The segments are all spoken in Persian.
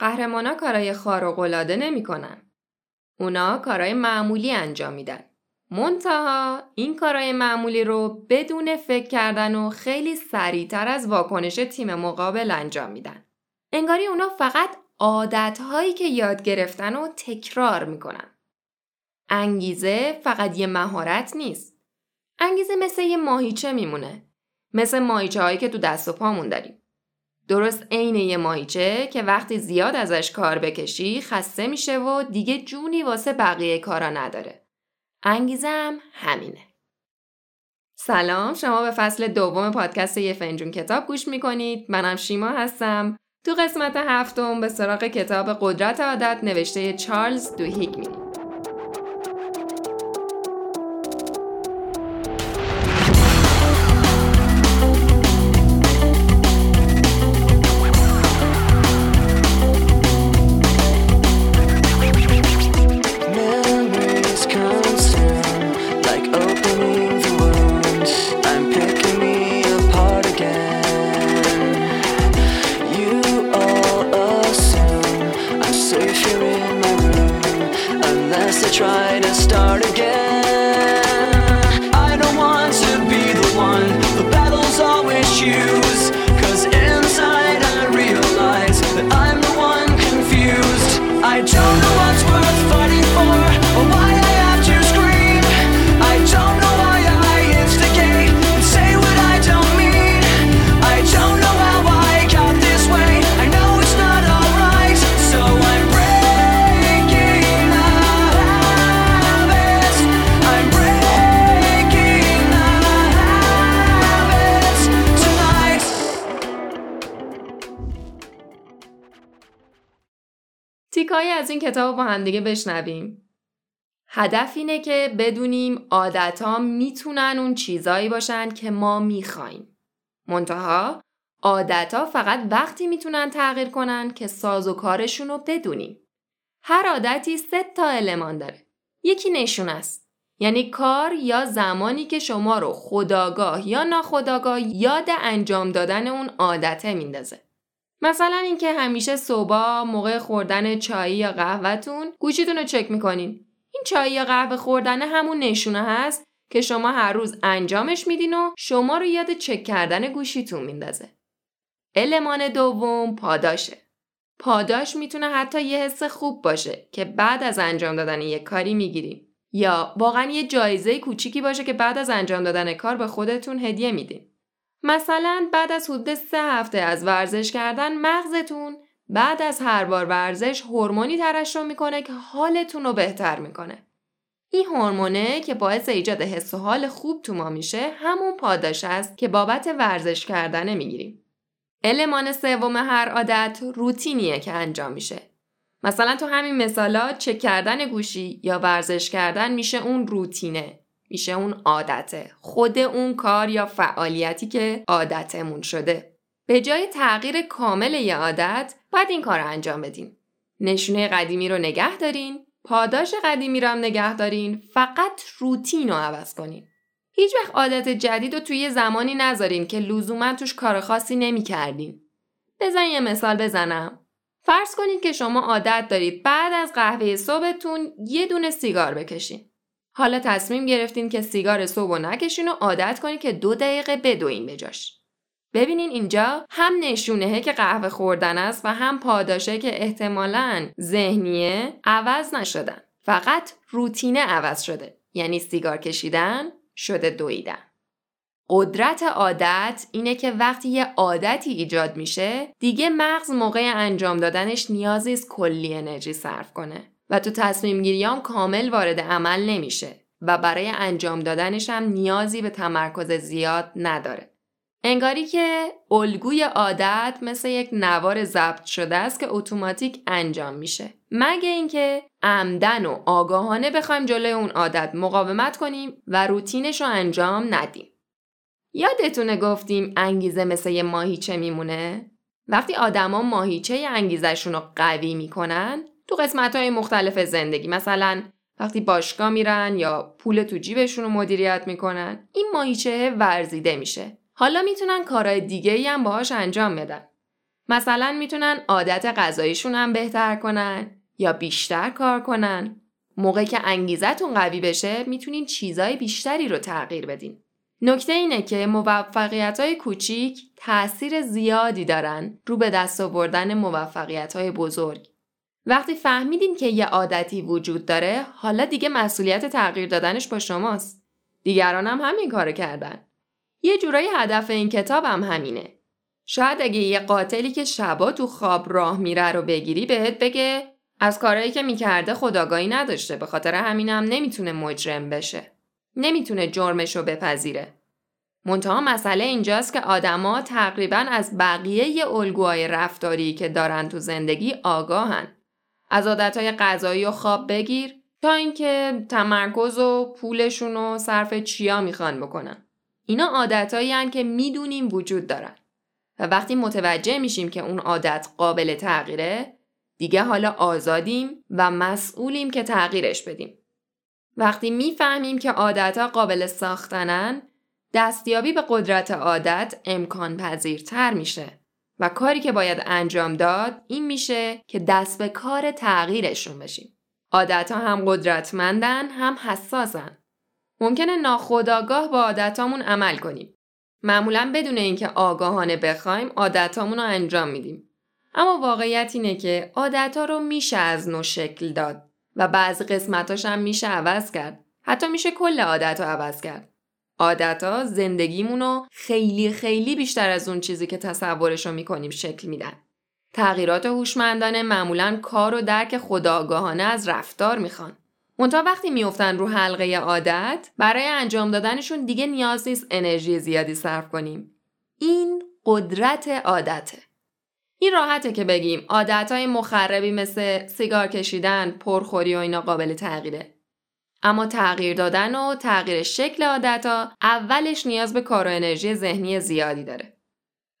قهرمانا کارای خارق نمی‌کنن. اونا کارای معمولی انجام میدن. منتها این کارای معمولی رو بدون فکر کردن و خیلی سریعتر از واکنش تیم مقابل انجام میدن. انگاری اونا فقط عادتهایی که یاد گرفتن و تکرار می‌کنن. انگیزه فقط یه مهارت نیست. انگیزه مثل یه ماهیچه میمونه. مثل ماهیچه هایی که تو دست و پامون داریم. درست عین یه ماهیچه که وقتی زیاد ازش کار بکشی خسته میشه و دیگه جونی واسه بقیه کارا نداره. انگیزم همینه. سلام شما به فصل دوم پادکست یه فنجون کتاب گوش می‌کنید. منم شیما هستم. تو قسمت هفتم به سراغ کتاب قدرت عادت نوشته چارلز دوهیگ میریم. تیکایی از این کتاب با همدیگه بشنویم. هدف اینه که بدونیم عادت ها می‌تونن اون چیزایی باشن که ما می‌خوایم. منتها عادت ها فقط وقتی می‌تونن تغییر کنن که ساز و کارشون رو بدونیم. هر عادتی سه تا المان داره. یکی نشون است. یعنی کار یا زمانی که شما رو خداگاه یا ناخداگاه یاد انجام دادن اون عادته میندازه. مثلا اینکه همیشه صبح موقع خوردن چای یا قهوهتون گوشیتون رو چک می‌کنین. این چای یا قهوه خوردن همون نشونه هست که شما هر روز انجامش میدین و شما رو یاد چک کردن گوشیتون میندازه. المان دوم پاداشه. پاداش می‌تونه حتی یه حس خوب باشه که بعد از انجام دادن یک کاری می‌گیریم. یا واقعا یه جایزه کوچیکی باشه که بعد از انجام دادن کار به خودتون هدیه میدین. مثلا بعد از حدود سه هفته از ورزش کردن مغزتون بعد از هر بار ورزش هورمونی ترشح می‌کنه که حالتون رو بهتر می‌کنه. این هورمونه که باعث ایجاد حس و حال خوب تو ما میشه همون پاداش است که بابت ورزش کردن می‌گیریم. المان سوم هر عادت روتینیه که انجام میشه. مثلا تو همین مثالا چک کردن گوشی یا ورزش کردن میشه اون روتینه میشه اون عادته خود اون کار یا فعالیتی که عادتمون شده به جای تغییر کامل یه عادت باید این کار رو انجام بدین نشونه قدیمی رو نگه دارین پاداش قدیمی رو هم نگه دارین فقط روتین رو عوض کنین هیچ وقت عادت جدید رو توی زمانی نذارین که لزوما توش کار خاصی نمی کردین. بزن یه مثال بزنم. فرض کنید که شما عادت دارید بعد از قهوه صبحتون یه دونه سیگار بکشین. حالا تصمیم گرفتین که سیگار صبح نکشین و عادت کنین که دو دقیقه بدوین بجاش. ببینین اینجا هم نشونهه که قهوه خوردن است و هم پاداشه که احتمالاً ذهنیه عوض نشدن. فقط روتینه عوض شده. یعنی سیگار کشیدن شده دویدن. قدرت عادت اینه که وقتی یه عادتی ایجاد میشه دیگه مغز موقع انجام دادنش نیازی است کلی انرژی صرف کنه. و تو تصمیم گیریام کامل وارد عمل نمیشه و برای انجام دادنش هم نیازی به تمرکز زیاد نداره. انگاری که الگوی عادت مثل یک نوار ضبط شده است که اتوماتیک انجام میشه. مگه اینکه عمدن و آگاهانه بخوایم جلوی اون عادت مقاومت کنیم و روتینش رو انجام ندیم. یادتونه گفتیم انگیزه مثل یه ماهیچه میمونه؟ وقتی آدما ماهیچه انگیزشون رو قوی می‌کنن تو قسمت های مختلف زندگی مثلا وقتی باشگاه میرن یا پول تو جیبشون رو مدیریت می‌کنن این ماهیچه ورزیده میشه حالا می‌تونن کارهای دیگه ای هم باهاش انجام بدن مثلا می‌تونن عادت غذاییشون هم بهتر کنن یا بیشتر کار کنن. موقع که انگیزتون قوی بشه می‌تونین چیزای بیشتری رو تغییر بدین. نکته اینه که موفقیت های کوچیک تأثیر زیادی دارن رو به دست آوردن موفقیت های بزرگ. وقتی فهمیدین که یه عادتی وجود داره حالا دیگه مسئولیت تغییر دادنش با شماست. دیگران هم همین کارو کردن. یه جورایی هدف این کتاب هم همینه. شاید اگه یه قاتلی که شبا تو خواب راه میره رو بگیری بهت بگه از کارهایی که می‌کرده خداگاهی نداشته به خاطر همینم نمی‌تونه مجرم بشه. نمی‌تونه جرمش رو بپذیره. منتها مسئله اینجاست که آدما تقریبا از بقیه الگوهای رفتاری که دارن تو زندگی آگاهن. از عادتهای غذایی و خواب بگیر تا اینکه تمرکز و پولشون رو صرف چیا می‌خوان بکنن. اینا عادتهایی که می‌دونیم وجود دارن. و وقتی متوجه میشیم که اون عادت قابل تغییره دیگه حالا آزادیم و مسئولیم که تغییرش بدیم. وقتی می‌فهمیم که عادتها قابل ساختنن دستیابی به قدرت عادت امکان پذیرتر میشه و کاری که باید انجام داد این میشه که دست به کار تغییرشون بشیم. عادت ها هم قدرتمندن هم حساسن. ممکنه ناخداگاه با عادتامون عمل کنیم. معمولا بدون اینکه آگاهانه بخوایم عادتامون رو انجام میدیم. اما واقعیت اینه که عادتها رو میشه از نو شکل داد و بعضی قسمتاش هم میشه عوض کرد. حتی میشه کل عادت رو عوض کرد. عادت زندگیمون رو خیلی خیلی بیشتر از اون چیزی که تصورش رو می‌کنیم شکل میدن. تغییرات هوشمندانه معمولا کار و درک خداگاهانه از رفتار می‌خوان. منتها وقتی میفتن رو حلقه عادت برای انجام دادنشون دیگه نیاز نیست انرژی زیادی صرف کنیم. این قدرت عادته. این راحته که بگیم عادتهای مخربی مثل سیگار کشیدن، پرخوری و اینا قابل تغییره. اما تغییر دادن و تغییر شکل عادتها اولش نیاز به کار و انرژی ذهنی زیادی داره.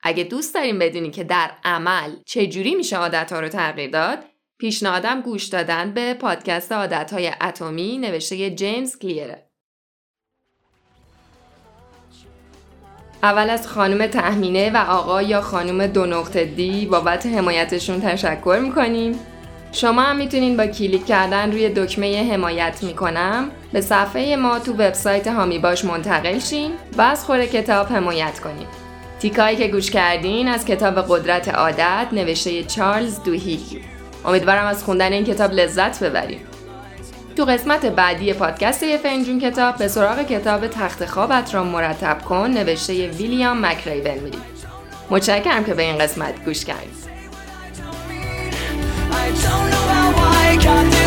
اگه دوست داریم بدونی که در عمل چجوری میشه عادتها رو تغییر داد، پیشنهادم گوش دادن به پادکست عادتهای اتمی نوشته جیمز کلیره. اول از خانم تحمینه و آقا یا خانم دو نقطه دی بابت حمایتشون تشکر می‌کنیم شما هم می‌تونین با کلیک کردن روی دکمه حمایت می‌کنم به صفحه ما تو وبسایت هامی باش منتقل شین و از خور کتاب حمایت کنید. تیکایی که گوش کردین از کتاب قدرت عادت نوشته چارلز دوهیکی. امیدوارم از خوندن این کتاب لذت ببریم. تو قسمت بعدی پادکست فنجون کتاب به سراغ کتاب تخت خوابت را مرتب کن نوشته ویلیام مکریبن میریم. متشکرم که به این قسمت گوش کردید. don't know how I got there.